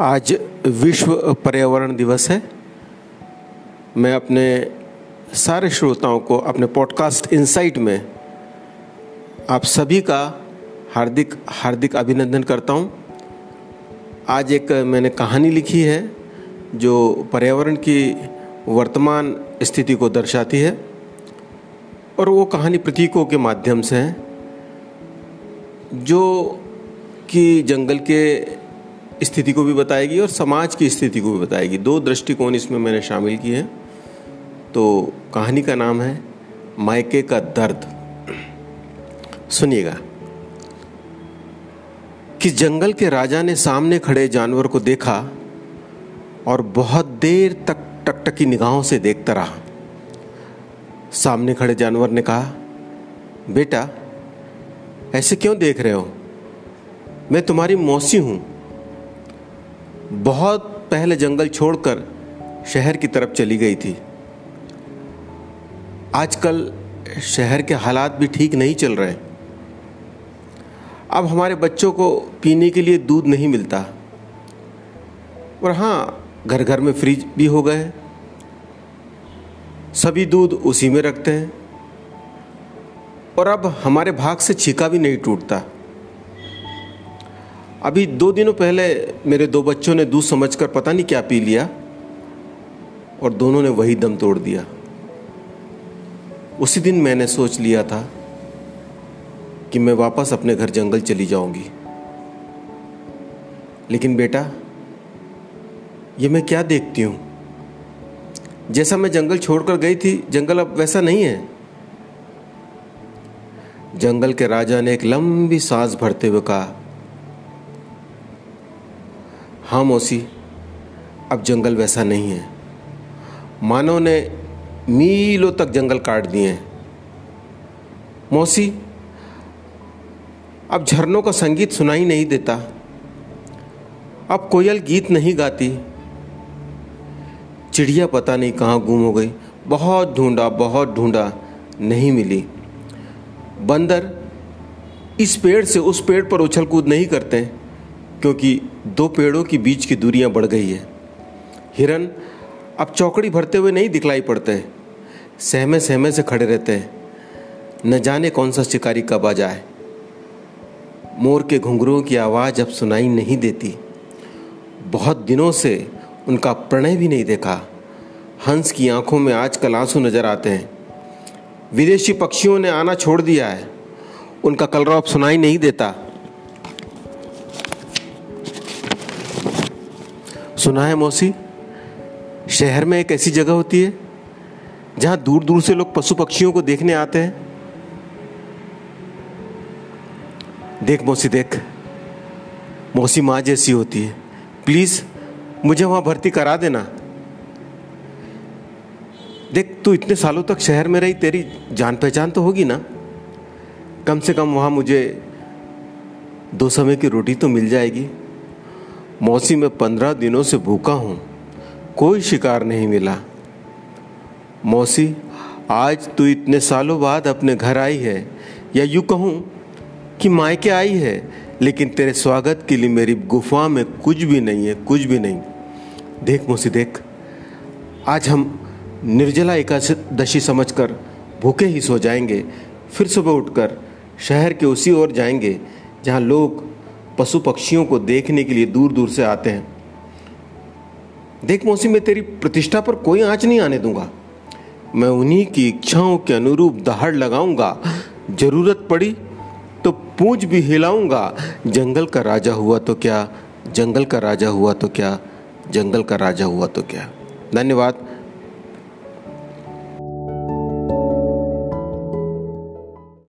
आज विश्व पर्यावरण दिवस है। मैं अपने सारे श्रोताओं को अपने पॉडकास्ट इनसाइट में आप सभी का हार्दिक हार्दिक अभिनंदन करता हूँ। आज एक मैंने कहानी लिखी है जो पर्यावरण की वर्तमान स्थिति को दर्शाती है और वो कहानी प्रतीकों के माध्यम से है, जो कि जंगल के स्थिति को भी बताएगी और समाज की स्थिति को भी बताएगी। दो दृष्टिकोण इसमें मैंने शामिल किए हैं। तो कहानी का नाम है, मायके का दर्द। सुनिएगा। कि जंगल के राजा ने सामने खड़े जानवर को देखा और बहुत देर तक टकटकी निगाहों से देखता रहा। सामने खड़े जानवर ने कहा, बेटा, ऐसे क्यों देख रहे हो? मैं तुम्हारी मौसी हूँ। बहुत पहले जंगल छोड़कर शहर की तरफ़ चली गई थी। आजकल शहर के हालात भी ठीक नहीं चल रहे। अब हमारे बच्चों को पीने के लिए दूध नहीं मिलता। और हाँ घर घर में फ्रिज भी हो गए। सभी दूध उसी में रखते हैं। और अब हमारे भाग से छीका भी नहीं टूटता। अभी दो दिनों पहले मेरे दो बच्चों ने दूध समझकर पता नहीं क्या पी लिया और दोनों ने वही दम तोड़ दिया। उसी दिन मैंने सोच लिया था कि मैं वापस अपने घर जंगल चली जाऊँगी। लेकिन बेटा, ये मैं क्या देखती हूँ? जैसा मैं जंगल छोड़कर गई थी, जंगल अब वैसा नहीं है। जंगल के राजा ने एक लंबी सांस भरते हुए कहा हाँ मौसी, अब जंगल वैसा नहीं है। मानव ने मीलों तक जंगल काट दिए हैं। मौसी, अब झरनों का संगीत सुनाई नहीं देता। अब कोयल गीत नहीं गाती। चिड़िया पता नहीं कहाँ गुम हो गई। बहुत ढूंढा बहुत ढूंढा, नहीं मिली। बंदर इस पेड़ से उस पेड़ पर उछल कूद नहीं करते, क्योंकि दो पेड़ों के बीच की दूरियाँ बढ़ गई है। हिरन अब चौकड़ी भरते हुए नहीं दिखलाई पड़ते सहमे सहमे से खड़े रहते हैं। न जाने कौन सा शिकारी कब आ जाए। मोर के घुंघरुओं की आवाज़ अब सुनाई नहीं देती। बहुत दिनों से उनका प्रणय भी नहीं देखा। हंस की आँखों में आजकल आँसू नज़र आते हैं। विदेशी पक्षियों ने आना छोड़ दिया है। उनका कलरव सुनाई नहीं देता। सुना है मौसी? शहर में एक ऐसी जगह होती है, जहाँ दूर दूर से लोग पशु पक्षियों को देखने आते हैं। देख मौसी देख। मौसी माँ जैसी होती है। प्लीज़, मुझे वहाँ भर्ती करा देना। देख, तू इतने सालों तक शहर में रही, तेरी जान पहचान तो होगी ना? कम से कम वहाँ मुझे दो समय की रोटी तो मिल जाएगी। मौसी में पंद्रह दिनों से भूखा हूँ। कोई शिकार नहीं मिला। मौसी, आज तू इतने सालों बाद अपने घर आई है। या यूँ कहूँ कि मायके आई है, लेकिन तेरे स्वागत के लिए मेरी गुफा में कुछ भी नहीं है, कुछ भी नहीं। देख मौसी, देख। आज हम निर्जला एकादशी समझकर भूखे ही सो जाएँगे। फिर सुबह उठकर शहर के उसी ओर जाएँगे, जहाँ लोग पशु पक्षियों को देखने के लिए दूर दूर से आते हैं। देख मौसी, मैं तेरी प्रतिष्ठा पर कोई आँच नहीं आने दूँगा। मैं उन्हीं की इच्छाओं के अनुरूप दहाड़ लगाऊँगा। ज़रूरत पड़ी तो पूंछ भी हिलाऊँगा। जंगल का राजा हुआ तो क्या? जंगल का राजा हुआ तो क्या? जंगल का राजा हुआ तो क्या? धन्यवाद।